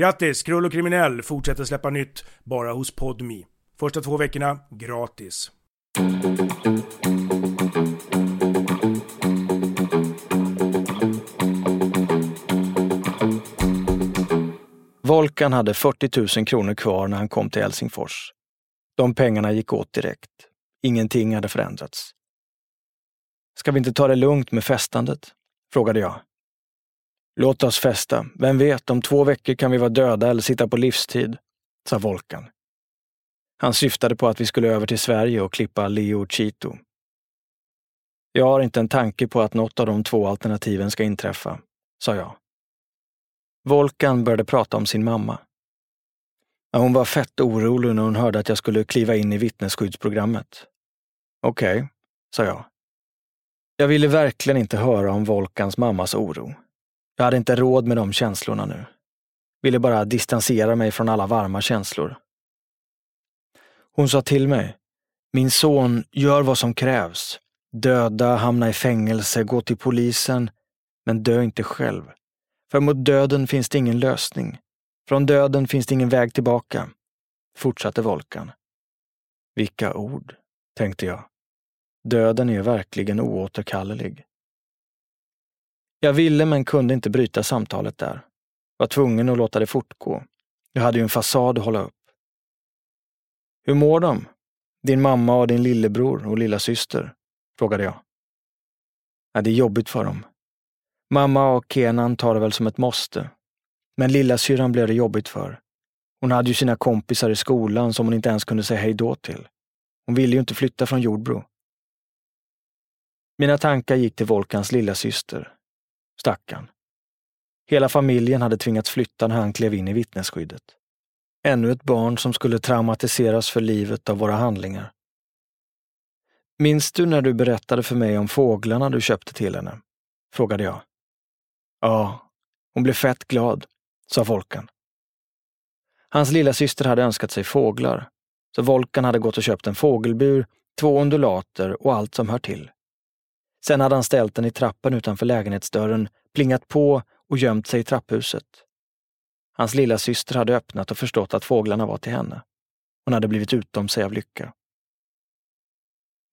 Grattis! Krull och kriminell fortsätter släppa nytt bara hos Podmi. Första två veckorna gratis. Volkan hade 40 000 kronor kvar när han kom till Helsingfors. De pengarna gick åt direkt. Ingenting hade förändrats. Ska vi inte ta det lugnt med festandet? frågade jag. Låt oss festa. Vem vet, om två veckor kan vi vara döda eller sitta på livstid, sa Volkan. Han syftade på att vi skulle över till Sverige och klippa Leo Chito. Jag har inte en tanke på att något av de två alternativen ska inträffa, sa jag. Volkan började prata om sin mamma. Hon var fett orolig när hon hörde att jag skulle kliva in i vittnesskyddsprogrammet. Okej, okay, sa jag. Jag ville verkligen inte höra om Volkans mammas oro. Jag hade inte råd med de känslorna nu. Ville bara distansera mig från alla varma känslor. Hon sa till mig, min son, gör vad som krävs. Döda, hamna i fängelse, gå till polisen, men dö inte själv. För mot döden finns det ingen lösning. Från döden finns det ingen väg tillbaka, fortsatte Volkan. Vilka ord, tänkte jag. Döden är verkligen oåterkallelig. Jag ville men kunde inte bryta samtalet där. Var tvungen att låta det fortgå. Jag hade ju en fasad att hålla upp. Hur mår de? Din mamma och din lillebror och lilla syster? frågade jag. Ja, det är jobbigt för dem. Mamma och Kenan tar det väl som ett måste. Men lilla syran blev det jobbigt för. Hon hade ju sina kompisar i skolan som hon inte ens kunde säga hej då till. Hon ville ju inte flytta från Jordbro. Mina tankar gick till Volkans lilla syster. Stackarn. Hela familjen hade tvingats flytta när han klev in i vittnesskyddet. Ännu ett barn som skulle traumatiseras för livet av våra handlingar. Minns du när du berättade för mig om fåglarna du köpte till henne? frågade jag. Ja, hon blev fett glad, sa Volkan. Hans lilla syster hade önskat sig fåglar, så Volkan hade gått och köpt en fågelbur, två undulater och allt som hör till. Sen hade han ställt den i trappen utanför lägenhetsdörren, plingat på och gömt sig i trapphuset. Hans lilla syster hade öppnat och förstått att fåglarna var till henne. Hon hade blivit utom sig av lycka.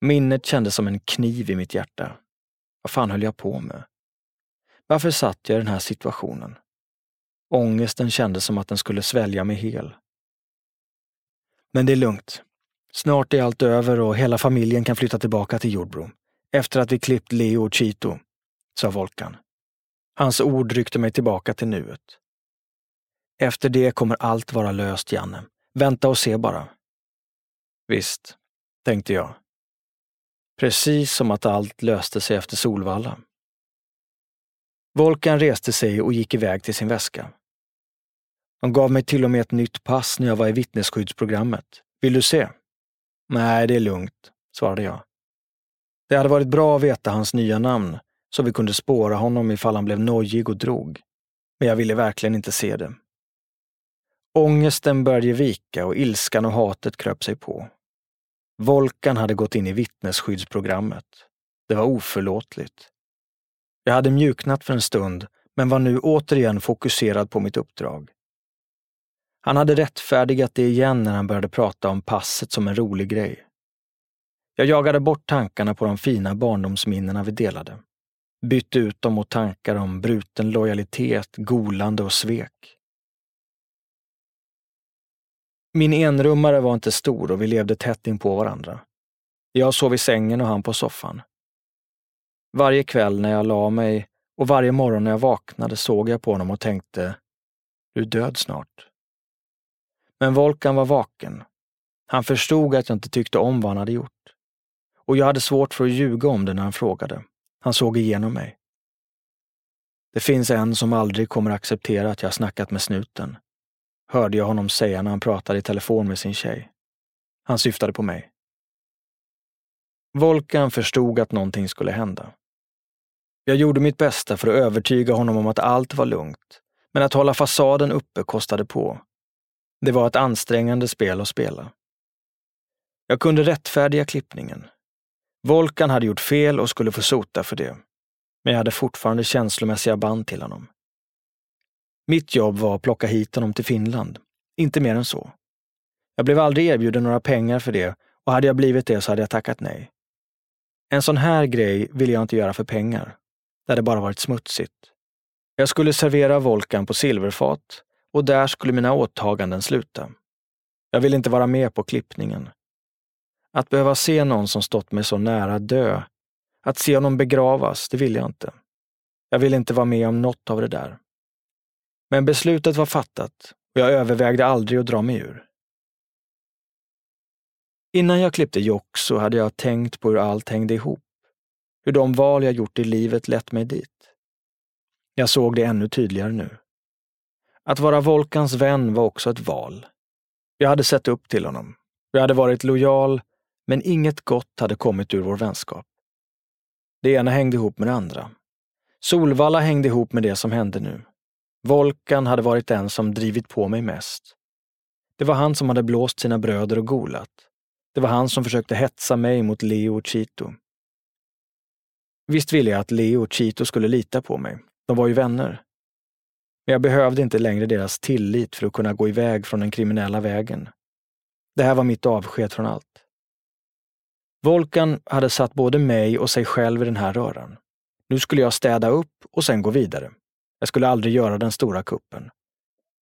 Minnet kändes som en kniv i mitt hjärta. Vad fan höll jag på med? Varför satt jag i den här situationen? Ångesten kändes som att den skulle svälja mig hel. Men det är lugnt. Snart är allt över och hela familjen kan flytta tillbaka till Jordbro. Efter att vi klippt Leo och Chito, sa Volkan. Hans ord ryckte mig tillbaka till nuet. Efter det kommer allt vara löst, Janne. Vänta och se bara. Visst, tänkte jag. Precis som att allt löste sig efter Solvalla. Volkan reste sig och gick iväg till sin väska. De gav mig till och med ett nytt pass när jag var i vittnesskyddsprogrammet. Vill du se? Nej, det är lugnt, svarade jag. Det hade varit bra att veta hans nya namn, så vi kunde spåra honom ifall han blev nojig och drog. Men jag ville verkligen inte se det. Ångesten började vika och ilskan och hatet kröp sig på. Volkan hade gått in i vittnesskyddsprogrammet. Det var oförlåtligt. Jag hade mjuknat för en stund, men var nu återigen fokuserad på mitt uppdrag. Han hade rättfärdigat det igen när han började prata om passet som en rolig grej. Jag jagade bort tankarna på de fina barndomsminnena vi delade. Bytte ut dem mot tankar om bruten lojalitet, golande och svek. Min enrummare var inte stor och vi levde tätt in på varandra. Jag sov i sängen och han på soffan. Varje kväll när jag la mig och varje morgon när jag vaknade såg jag på honom och tänkte, du är död snart. Men Volkan var vaken. Han förstod att jag inte tyckte om vad han hade gjort. Och jag hade svårt för att ljuga om det när han frågade. Han såg igenom mig. Det finns en som aldrig kommer acceptera att jag snackat med snuten, hörde jag honom säga när han pratade i telefon med sin tjej. Han syftade på mig. Volkan förstod att någonting skulle hända. Jag gjorde mitt bästa för att övertyga honom om att allt var lugnt, men att hålla fasaden uppe kostade på. Det var ett ansträngande spel att spela. Jag kunde rättfärdiga klippningen. Volkan hade gjort fel och skulle få sota för det. Men jag hade fortfarande känslomässiga band till honom. Mitt jobb var att plocka hit honom till Finland. Inte mer än så. Jag blev aldrig erbjuden några pengar för det och hade jag blivit det så hade jag tackat nej. En sån här grej ville jag inte göra för pengar. Det hade bara varit smutsigt. Jag skulle servera Volkan på silverfat och där skulle mina åtaganden sluta. Jag ville inte vara med på klippningen. Att behöva se någon som stått mig så nära dö, att se honom begravas, det ville jag inte. Jag ville inte vara med om något av det där. Men beslutet var fattat och jag övervägde aldrig att dra mig ur. Innan jag klippte Jock så hade jag tänkt på hur allt hängde ihop. Hur de val jag gjort i livet lett mig dit. Jag såg det ännu tydligare nu. Att vara Volkans vän var också ett val. Jag hade sett upp till honom. Jag hade varit lojal, men inget gott hade kommit ur vår vänskap. Det ena hängde ihop med det andra. Solvalla hängde ihop med det som hände nu. Volkan hade varit den som drivit på mig mest. Det var han som hade blåst sina bröder och golat. Det var han som försökte hetsa mig mot Leo och Chito. Visst ville jag att Leo och Chito skulle lita på mig. De var ju vänner. Men jag behövde inte längre deras tillit för att kunna gå iväg från den kriminella vägen. Det här var mitt avsked från allt. Volkan hade satt både mig och sig själv i den här röran. Nu skulle jag städa upp och sen gå vidare. Jag skulle aldrig göra den stora kuppen.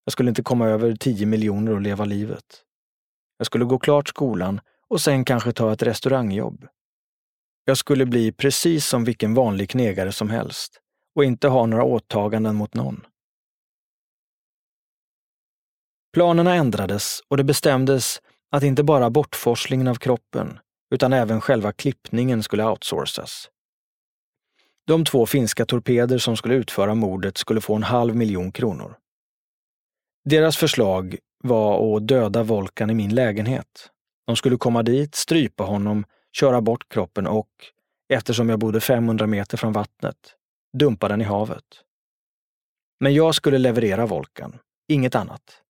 Jag skulle inte komma över 10 miljoner och leva livet. Jag skulle gå klart skolan och sen kanske ta ett restaurangjobb. Jag skulle bli precis som vilken vanlig knegare som helst och inte ha några åtaganden mot någon. Planerna ändrades och det bestämdes att inte bara bortforslingen av kroppen, utan även själva klippningen skulle outsourcas. De två finska torpeder som skulle utföra mordet skulle få en halv miljon kronor. Deras förslag var att döda Volkan i min lägenhet. De skulle komma dit, strypa honom, köra bort kroppen och, eftersom jag bodde 500 meter från vattnet, dumpa den i havet. Men jag skulle leverera Volkan, inget annat.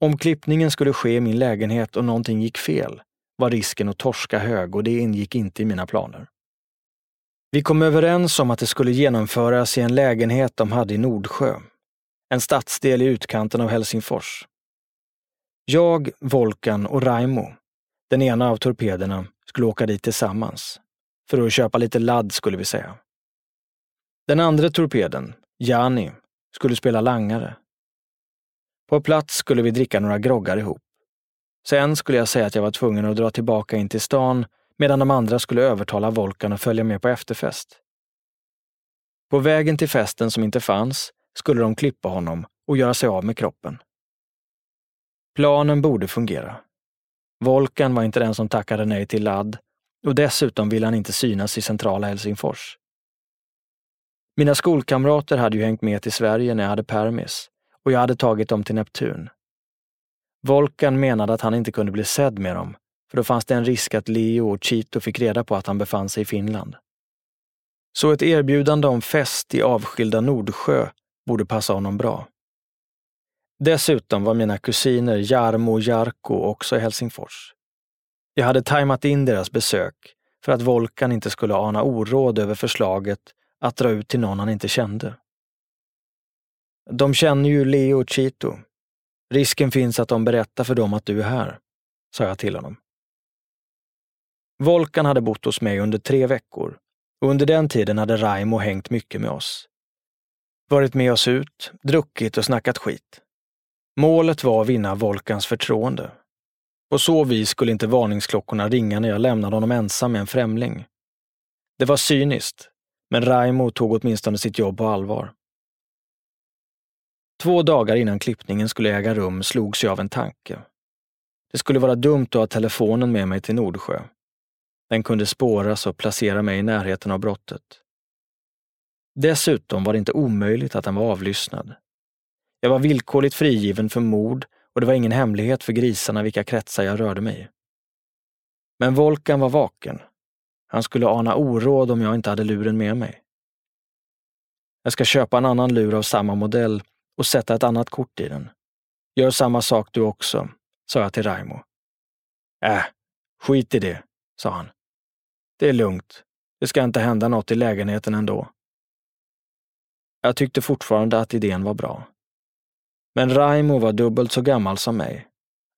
Om klippningen skulle ske i min lägenhet och någonting gick fel var risken att torska hög och det ingick inte i mina planer. Vi kom överens om att det skulle genomföras i en lägenhet de hade i Nordsjö, en stadsdel i utkanten av Helsingfors. Jag, Volkan och Raimo, den ena av torpederna, skulle åka dit tillsammans. För att köpa lite ladd, skulle vi säga. Den andra torpeden, Jani, skulle spela langare. På plats skulle vi dricka några groggar ihop. Sen skulle jag säga att jag var tvungen att dra tillbaka in till stan medan de andra skulle övertala Volkan att följa med på efterfest. På vägen till festen som inte fanns skulle de klippa honom och göra sig av med kroppen. Planen borde fungera. Volkan var inte den som tackade nej till ladd och dessutom ville han inte synas i centrala Helsingfors. Mina skolkamrater hade ju hängt med till Sverige när jag hade permis och jag hade tagit dem till Neptun. Volkan menade att han inte kunde bli sedd med dem, för då fanns det en risk att Leo och Chito fick reda på att han befann sig i Finland. Så ett erbjudande om fest i avskilda Nordsjö borde passa honom bra. Dessutom var mina kusiner Jarmo och Jarko också i Helsingfors. Jag hade tajmat in deras besök för att Volkan inte skulle ana oråd över förslaget att dra ut till någon han inte kände. De känner ju Leo och Chito. Risken finns att de berättar för dem att du är här, sa jag till honom. Volkan hade bott hos mig under tre veckor och under den tiden hade Raimo hängt mycket med oss. Varit med oss ut, druckit och snackat skit. Målet var att vinna Volkans förtroende. På så vis skulle inte varningsklockorna ringa när jag lämnade honom ensam med en främling. Det var cyniskt, men Raimo tog åtminstone sitt jobb på allvar. Två dagar innan klippningen skulle äga rum slogs jag av en tanke. Det skulle vara dumt att ha telefonen med mig till Nordsjö. Den kunde spåras och placera mig i närheten av brottet. Dessutom var det inte omöjligt att den var avlyssnad. Jag var villkorligt frigiven för mord och det var ingen hemlighet för grisarna vilka kretsar jag rörde mig i. Men Volkan var vaken. Han skulle ana oråd om jag inte hade luren med mig. Jag ska köpa en annan lur av samma modell och sätta ett annat kort i den. Gör samma sak du också, sa jag till Raimo. Äh, skit i det, sa han. Det är lugnt. Det ska inte hända något i lägenheten ändå. Jag tyckte fortfarande att idén var bra. Men Raimo var dubbelt så gammal som mig.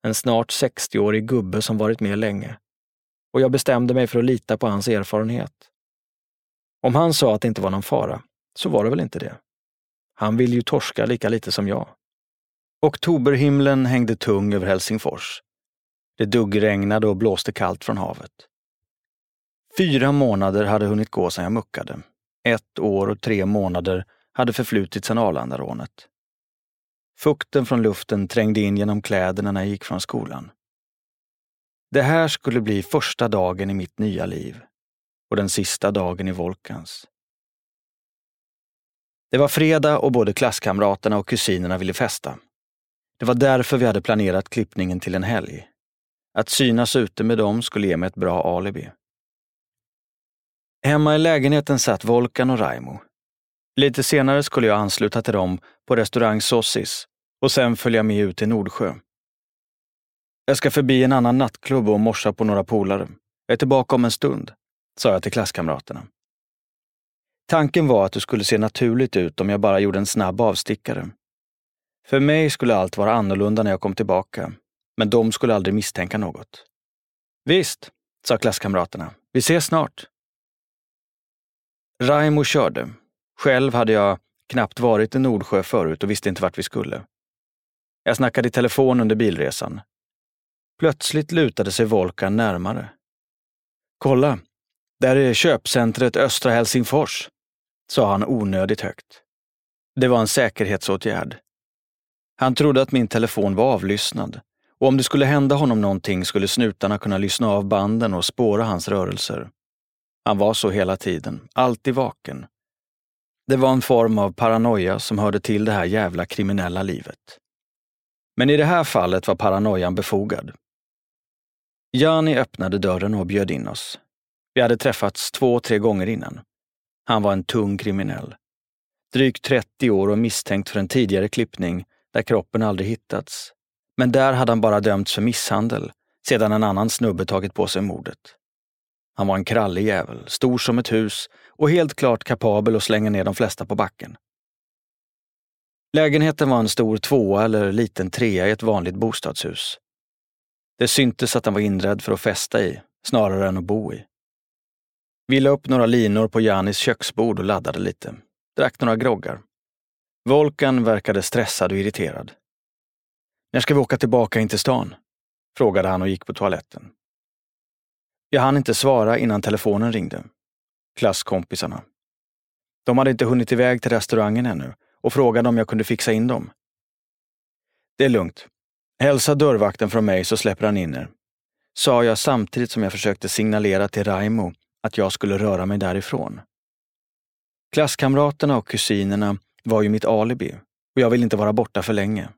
En snart 60-årig gubbe som varit med länge. Och jag bestämde mig för att lita på hans erfarenhet. Om han sa att det inte var någon fara, så var det väl inte det. Han vill ju torska lika lite som jag. Oktoberhimlen hängde tung över Helsingfors. Det duggregnade och blåste kallt från havet. Fyra månader hade hunnit gå sedan jag muckade. Ett år och tre månader hade förflutit sedan Arlandarånet. Fukten från luften trängde in genom kläderna när jag gick från skolan. Det här skulle bli första dagen i mitt nya liv och den sista dagen i Volkans. Det var fredag och både klasskamraterna och kusinerna ville festa. Det var därför vi hade planerat klippningen till en helg. Att synas ute med dem skulle ge mig ett bra alibi. Hemma i lägenheten satt Volkan och Raimo. Lite senare skulle jag ansluta till dem på restaurang Sossis och sen följa med ut till Nordsjö. Jag ska förbi en annan nattklubb och morsa på några polare. Jag är tillbaka om en stund, sa jag till klasskamraterna. Tanken var att det skulle se naturligt ut om jag bara gjorde en snabb avstickare. För mig skulle allt vara annorlunda när jag kom tillbaka, men de skulle aldrig misstänka något. Visst, sa klasskamraterna. Vi ses snart. Raimo körde. Själv hade jag knappt varit i Nordsjö förut och visste inte vart vi skulle. Jag snackade i telefon under bilresan. Plötsligt lutade sig Volkan närmare. Kolla, där är köpcentret Östra Helsingfors, sa han onödigt högt. Det var en säkerhetsåtgärd. Han trodde att min telefon var avlyssnad och om det skulle hända honom någonting skulle snutarna kunna lyssna av banden och spåra hans rörelser. Han var så hela tiden, alltid vaken. Det var en form av paranoia som hörde till det här jävla kriminella livet. Men i det här fallet var paranoian befogad. Jani öppnade dörren och bjöd in oss. Vi hade träffats två, tre gånger innan. Han var en tung kriminell. Drygt 30 år och misstänkt för en tidigare klippning där kroppen aldrig hittats. Men där hade han bara dömts för misshandel sedan en annan snubbe tagit på sig mordet. Han var en krallig jävel, stor som ett hus och helt klart kapabel att slänga ner de flesta på backen. Lägenheten var en stor tvåa eller liten trea i ett vanligt bostadshus. Det syntes att han var inredd för att festa i, snarare än att bo i. Vi la upp några linor på Janis köksbord och laddade lite. Drack några groggar. Volkan verkade stressad och irriterad. När ska vi åka tillbaka in till stan? Frågade han och gick på toaletten. Jag hann inte svara innan telefonen ringde. Klasskompisarna. De hade inte hunnit iväg till restaurangen ännu och frågade om jag kunde fixa in dem. Det är lugnt. Hälsa dörrvakten från mig så släpper han in er. Sa jag samtidigt som jag försökte signalera till Raimo att jag skulle röra mig därifrån. Klasskamraterna och kusinerna var ju mitt alibi och jag ville inte vara borta för länge.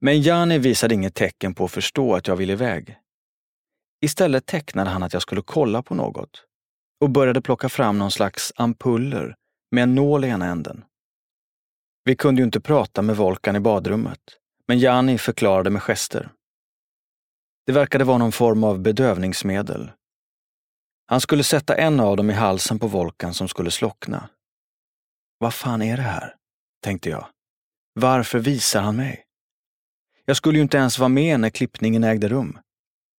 Men Jani visade inget tecken på att förstå att jag ville iväg. Istället tecknade han att jag skulle kolla på något och började plocka fram någon slags ampuller med en nål i ena änden. Vi kunde ju inte prata med Volkan i badrummet, men Jani förklarade med gester. Det verkade vara någon form av bedövningsmedel. Han skulle sätta en av dem i halsen på Volkan som skulle slockna. Vad fan är det här? tänkte jag. Varför visar han mig? Jag skulle ju inte ens vara med när klippningen ägde rum.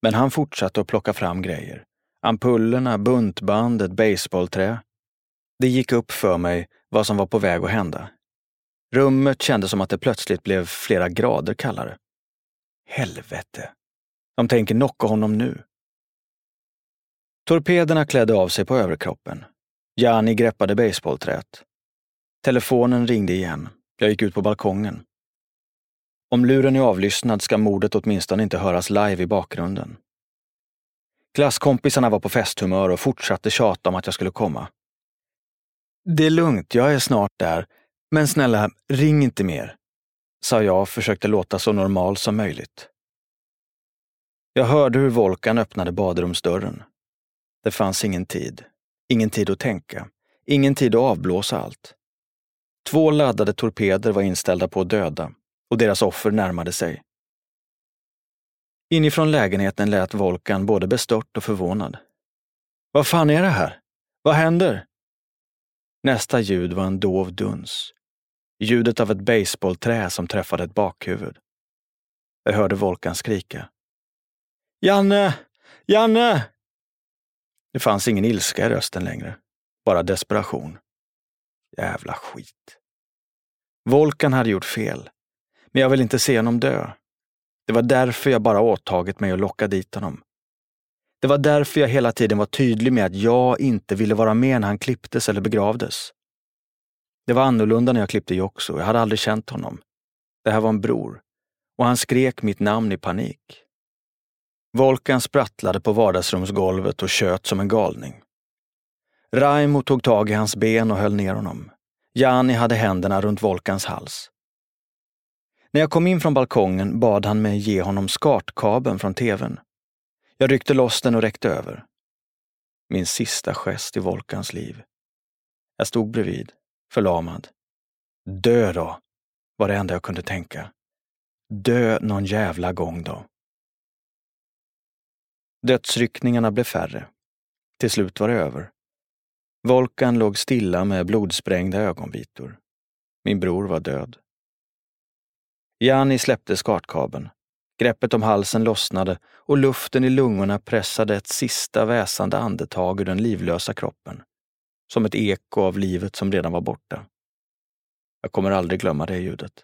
Men han fortsatte att plocka fram grejer. Ampullerna, buntbandet, baseballträ. Det gick upp för mig vad som var på väg att hända. Rummet kändes som att det plötsligt blev flera grader kallare. Helvete! De tänker knocka honom nu. Torpederna klädde av sig på överkroppen. Jani greppade basebollträet. Telefonen ringde igen. Jag gick ut på balkongen. Om luren är avlyssnad ska mordet åtminstone inte höras live i bakgrunden. Klasskompisarna var på festhumör och fortsatte tjata om att jag skulle komma. Det är lugnt, jag är snart där. Men snälla, ring inte mer, sa jag och försökte låta så normal som möjligt. Jag hörde hur Volkan öppnade badrumsdörren. Det fanns ingen tid. Ingen tid att tänka. Ingen tid att avblåsa allt. Två laddade torpeder var inställda på att döda och deras offer närmade sig. Inifrån lägenheten lät Volkan både bestört och förvånad. Vad fan är det här? Vad händer? Nästa ljud var en dov duns. Ljudet av ett baseballträ som träffade ett bakhuvud. Jag hörde Volkan skrika. Janne! Janne! Det fanns ingen ilska i rösten längre. Bara desperation. Jävla skit. Volkan hade gjort fel. Men jag vill inte se honom dö. Det var därför jag bara åtagit mig att locka dit honom. Det var därför jag hela tiden var tydlig med att jag inte ville vara med när han klipptes eller begravdes. Det var annorlunda när jag klippte Joxo. Jag hade aldrig känt honom. Det här var en bror. Och han skrek mitt namn i panik. Volkan sprattlade på vardagsrumsgolvet och tjöt som en galning. Raimo tog tag i hans ben och höll ner honom. Jani hade händerna runt Volkans hals. När jag kom in från balkongen bad han mig ge honom skartkabeln från tvn. Jag ryckte loss den och räckte över. Min sista gest i Volkans liv. Jag stod bredvid, förlamad. Dö då, var det enda jag kunde tänka. Dö någon jävla gång då. Dödsryckningarna blev färre. Till slut var det över. Volkan låg stilla med blodsprängda ögonvitor. Min bror var död. Jani släppte skartkabeln. Greppet om halsen lossnade och luften i lungorna pressade ett sista väsande andetag ur den livlösa kroppen. Som ett eko av livet som redan var borta. Jag kommer aldrig glömma det ljudet.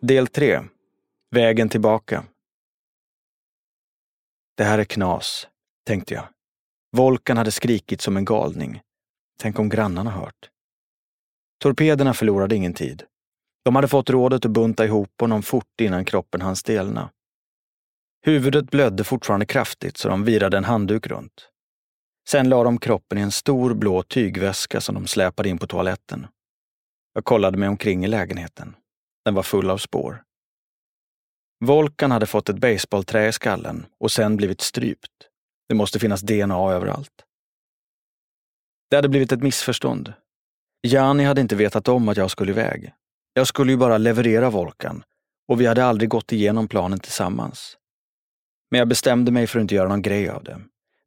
Del 3. Vägen tillbaka. Det här är knas, tänkte jag. Volkan hade skrikit som en galning. Tänk om grannarna hört. Torpederna förlorade ingen tid. De hade fått rådet att bunta ihop honom fort innan kroppen hann stelna. Huvudet blödde fortfarande kraftigt så de virade en handduk runt. Sen la de kroppen i en stor blå tygväska som de släpade in på toaletten. Jag kollade mig omkring i lägenheten. Den var full av spår. Volkan hade fått ett baseballträ i skallen och sen blivit strypt. Det måste finnas DNA överallt. Det hade blivit ett missförstånd. Jani hade inte vetat om att jag skulle iväg. Jag skulle ju bara leverera Volkan och vi hade aldrig gått igenom planen tillsammans. Men jag bestämde mig för att inte göra någon grej av det.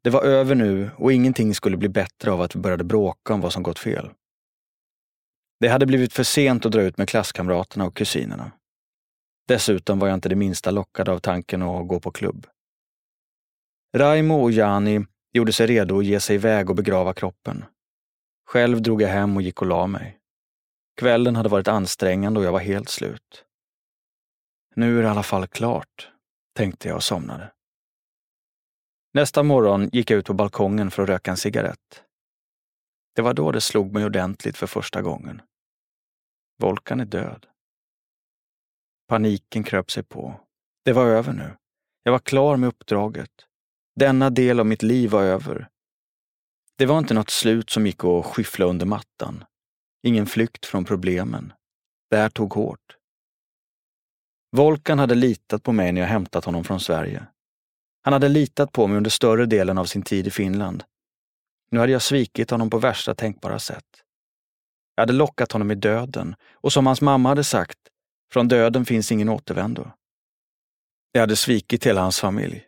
Det var över nu och ingenting skulle bli bättre av att vi började bråka om vad som gått fel. Det hade blivit för sent att dra ut med klasskamraterna och kusinerna. Dessutom var jag inte det minsta lockad av tanken att gå på klubb. Raimo och Jani gjorde sig redo att ge sig iväg och begrava kroppen. Själv drog jag hem och gick och la mig. Kvällen hade varit ansträngande och jag var helt slut. Nu är det i alla fall klart, tänkte jag och somnade. Nästa morgon gick jag ut på balkongen för att röka en cigarett. Det var då det slog mig ordentligt för första gången. Volkan är död. Paniken kröp sig på. Det var över nu. Jag var klar med uppdraget. Denna del av mitt liv var över. Det var inte något slut som gick att skyffla under mattan. Ingen flykt från problemen. Det här tog hårt. Volkan hade litat på mig när jag hämtat honom från Sverige. Han hade litat på mig under större delen av sin tid i Finland. Nu hade jag svikit honom på värsta tänkbara sätt. Jag hade lockat honom i döden och som hans mamma hade sagt, från döden finns ingen återvändo. Jag hade svikit hela hans familj.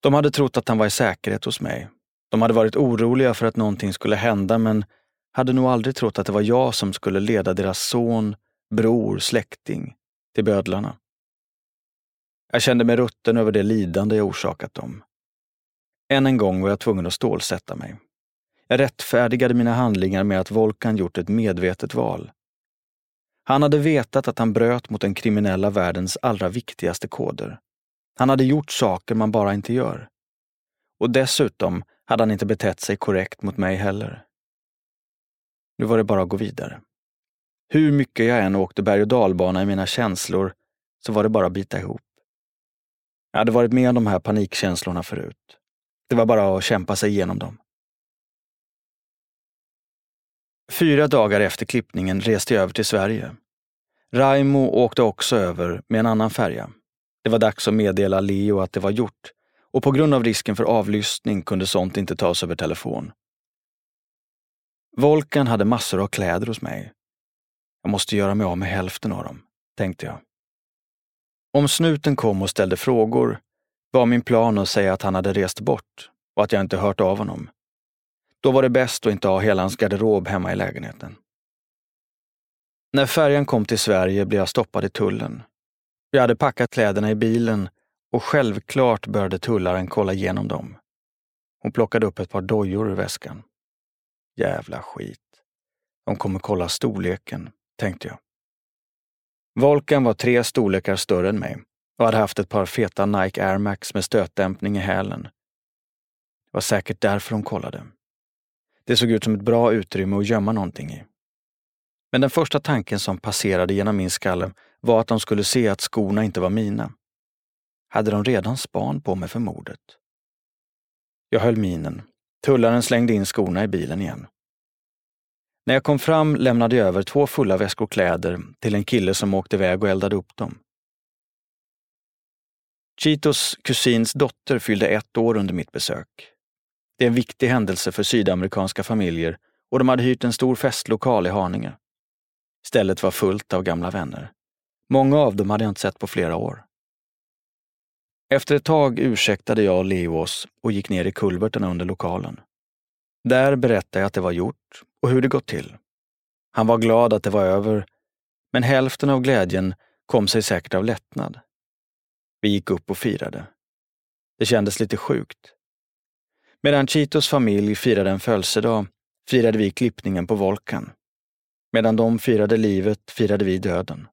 De hade trott att han var i säkerhet hos mig. De hade varit oroliga för att någonting skulle hända men hade nog aldrig trott att det var jag som skulle leda deras son, bror, släkting till bödlarna. Jag kände mig rutten över det lidande jag orsakat dem. Än en gång var jag tvungen att stålsätta mig. Jag rättfärdigade mina handlingar med att Volkan gjort ett medvetet val. Han hade vetat att han bröt mot den kriminella världens allra viktigaste koder. Han hade gjort saker man bara inte gör. Och dessutom hade han inte betett sig korrekt mot mig heller. Nu var det bara att gå vidare. Hur mycket jag än åkte berg och dalbana i mina känslor så var det bara att bita ihop. Jag hade varit med om de här panikkänslorna förut. Det var bara att kämpa sig igenom dem. Fyra dagar efter klippningen reste jag över till Sverige. Raimo åkte också över med en annan färja. Det var dags att meddela Leo att det var gjort och på grund av risken för avlyssning kunde sånt inte tas över telefon. Volkan hade massor av kläder hos mig. Jag måste göra mig av med hälften av dem, tänkte jag. Om snuten kom och ställde frågor var min plan att säga att han hade rest bort och att jag inte hört av honom. Då var det bäst att inte ha hela hans garderob hemma i lägenheten. När färjan kom till Sverige blev jag stoppad i tullen. Jag hade packat kläderna i bilen och självklart började tullaren kolla igenom dem. Hon plockade upp ett par dojor ur väskan. Jävla skit. De kommer kolla storleken, tänkte jag. Volkan var tre storlekar större än mig och hade haft ett par feta Nike Air Max med stötdämpning i hälen. Det var säkert därför hon kollade. Det såg ut som ett bra utrymme att gömma någonting i. Men den första tanken som passerade genom min skalle var att de skulle se att skorna inte var mina. Hade de redan span på mig för mordet? Jag höll minen. Tullaren slängde in skorna i bilen igen. När jag kom fram lämnade jag över två fulla väskor kläder till en kille som åkte iväg och eldade upp dem. Chitos kusins dotter fyllde ett år under mitt besök. Det är en viktig händelse för sydamerikanska familjer och de hade hyrt en stor festlokal i Haninge. Stället var fullt av gamla vänner. Många av dem hade jag inte sett på flera år. Efter ett tag ursäktade jag Leo oss och gick ner i kulverterna under lokalen. Där berättade jag att det var gjort och hur det gått till. Han var glad att det var över, men hälften av glädjen kom sig säkert av lättnad. Vi gick upp och firade. Det kändes lite sjukt. Medan Chitos familj firade en födelsedag firade vi klippningen på Volkan. Medan de firade livet firade vi döden.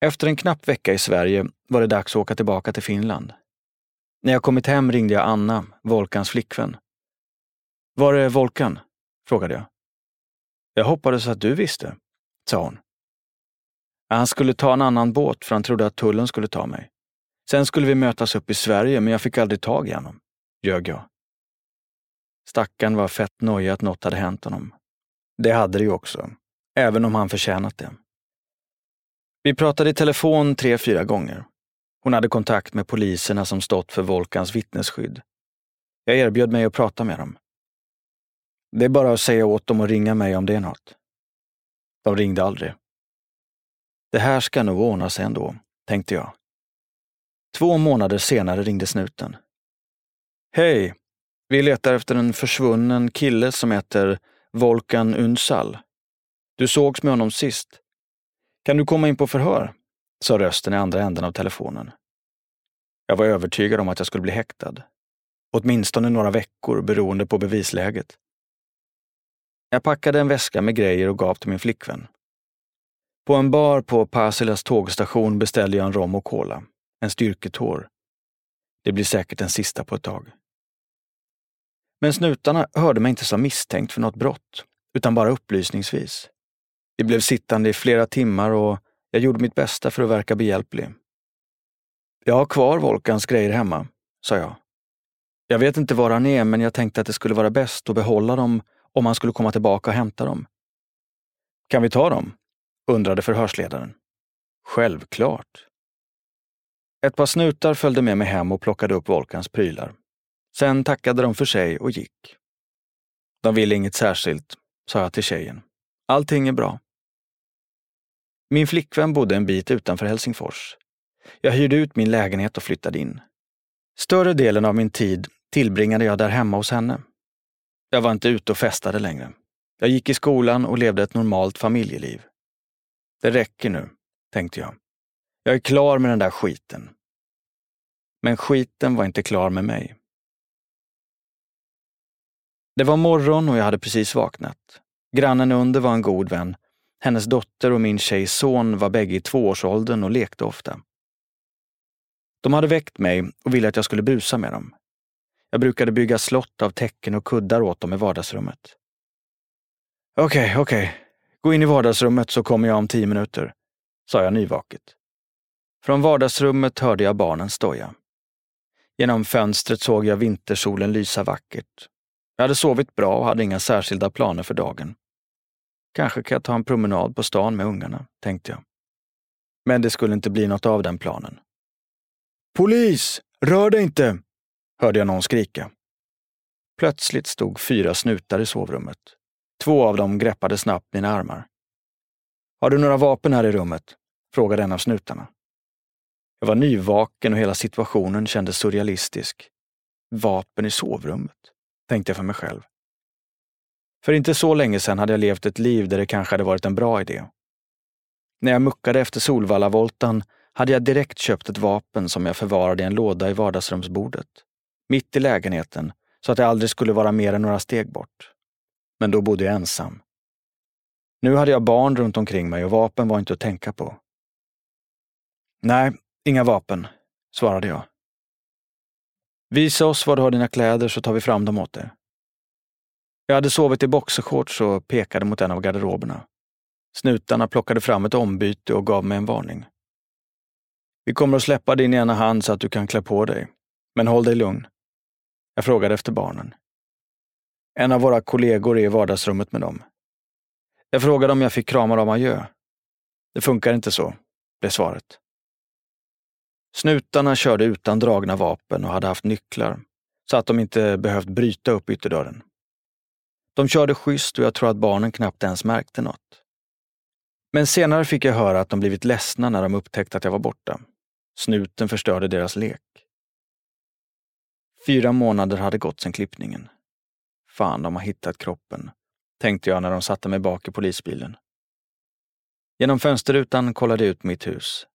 Efter en knapp vecka i Sverige var det dags att åka tillbaka till Finland. När jag kommit hem ringde jag Anna, Volkans flickvän. Var är Volkan? frågade jag. Jag hoppades att du visste, sa hon. Han skulle ta en annan båt för han trodde att tullen skulle ta mig. Sen skulle vi mötas upp i Sverige, men jag fick aldrig tag i honom, ljög jag. Stackarn var fett nojig att något hade hänt honom. Det hade det ju också, även om han förtjänat det. Vi pratade i telefon tre, fyra gånger. Hon hade kontakt med poliserna som stått för Volkans vittnesskydd. Jag erbjöd mig att prata med dem. Det är bara att säga åt dem att ringa mig om det är något. De ringde aldrig. Det här ska nog ordna sig ändå, tänkte jag. Två månader senare ringde snuten. Hej! Vi letar efter en försvunnen kille som heter Volkan Unsal. Du sågs med honom sist. Kan du komma in på förhör? sa rösten i andra änden av telefonen. Jag var övertygad om att jag skulle bli häktad. Åtminstone några veckor beroende på bevisläget. Jag packade en väska med grejer och gav till min flickvän. På en bar på Pasilas tågstation beställde jag en rom och cola, en styrketår. Det blir säkert den sista på ett tag. Men snutarna hörde mig inte som misstänkt för något brott, utan bara upplysningsvis. Vi blev sittande i flera timmar och jag gjorde mitt bästa för att verka behjälplig. Jag har kvar Volkans grejer hemma, sa jag. Jag vet inte var han är, men jag tänkte att det skulle vara bäst att behålla dem om han skulle komma tillbaka och hämta dem. Kan vi ta dem? undrade förhörsledaren. Självklart. Ett par snutar följde med mig hem och plockade upp Volkans prylar. Sen tackade de för sig och gick. De ville inget särskilt, sa jag till tjejen. Allting är bra. Min flickvän bodde en bit utanför Helsingfors. Jag hyrde ut min lägenhet och flyttade in. Större delen av min tid tillbringade jag där hemma hos henne. Jag var inte ute och festade längre. Jag gick i skolan och levde ett normalt familjeliv. Det räcker nu, tänkte jag. Jag är klar med den där skiten. Men skiten var inte klar med mig. Det var morgon och jag hade precis vaknat. Grannen under var en god vän. Hennes dotter och min tjejs son var bägge i tvåårsåldern och lekte ofta. De hade väckt mig och ville att jag skulle busa med dem. Jag brukade bygga slott av täcken och kuddar åt dem i vardagsrummet. Okej, okay, okej. Okay. Gå in i vardagsrummet så kommer jag om tio minuter, sa jag nyvaket. Från vardagsrummet hörde jag barnen stoja. Genom fönstret såg jag vintersolen lysa vackert. Jag hade sovit bra och hade inga särskilda planer för dagen. Kanske kan jag ta en promenad på stan med ungarna, tänkte jag. Men det skulle inte bli något av den planen. Polis! Rör dig inte! Hörde jag någon skrika. Plötsligt stod fyra snutar i sovrummet. Två av dem greppade snabbt mina armar. Har du några vapen här i rummet? frågade en av snutarna. Jag var nyvaken och hela situationen kändes surrealistisk. Vapen i sovrummet, tänkte jag för mig själv. För inte så länge sedan hade jag levt ett liv där det kanske hade varit en bra idé. När jag muckade efter Solvallavoltan hade jag direkt köpt ett vapen som jag förvarade i en låda i vardagsrumsbordet. Mitt i lägenheten, så att det aldrig skulle vara mer än några steg bort. Men då bodde jag ensam. Nu hade jag barn runt omkring mig och vapen var inte att tänka på. Nej, inga vapen, svarade jag. Visa oss var du har dina kläder så tar vi fram dem åt dig. Jag hade sovit i boxershorts och pekade mot en av garderoberna. Snutarna plockade fram ett ombyte och gav mig en varning. Vi kommer att släppa din ena hand så att du kan klä på dig. Men håll dig lugn. Jag frågade efter barnen. En av våra kollegor är i vardagsrummet med dem. Jag frågade om jag fick krama dem adjö. Det funkar inte så, blev svaret. Snutarna körde utan dragna vapen och hade haft nycklar, så att de inte behövt bryta upp ytterdörren. De körde schysst och jag tror att barnen knappt ens märkte något. Men senare fick jag höra att de blivit ledsna när de upptäckte att jag var borta. Snuten förstörde deras lek. Fyra månader hade gått sedan klippningen. Fan, de har hittat kroppen, tänkte jag när de satte mig bak i polisbilen. Genom fönsterrutan kollade jag ut mitt hus.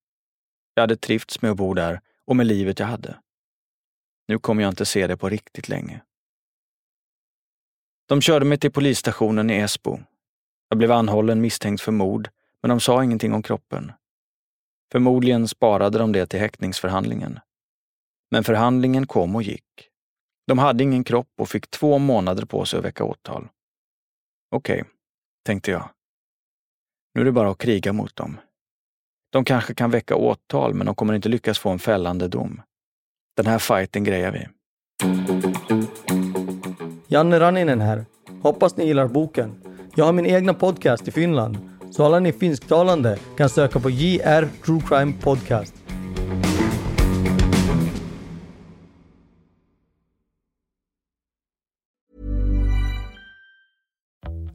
Jag hade trivts med att bo där och med livet jag hade. Nu kommer jag inte se det på riktigt länge. De körde mig till polisstationen i Esbo. Jag blev anhållen misstänkt för mord, men de sa ingenting om kroppen. Förmodligen sparade de det till häktningsförhandlingen. Men förhandlingen kom och gick. De hade ingen kropp och fick två månader på sig att väcka åtal. Okej, okay, tänkte jag. Nu är det bara att kriga mot dem. De kanske kan väcka åtal, men de kommer inte lyckas få en fällande dom. Den här fighten grejar vi. Janne Ranninen här. Hoppas ni gillar boken. Jag har min egna podcast i Finland, så alla ni finsktalande kan söka på JR True Crime Podcast.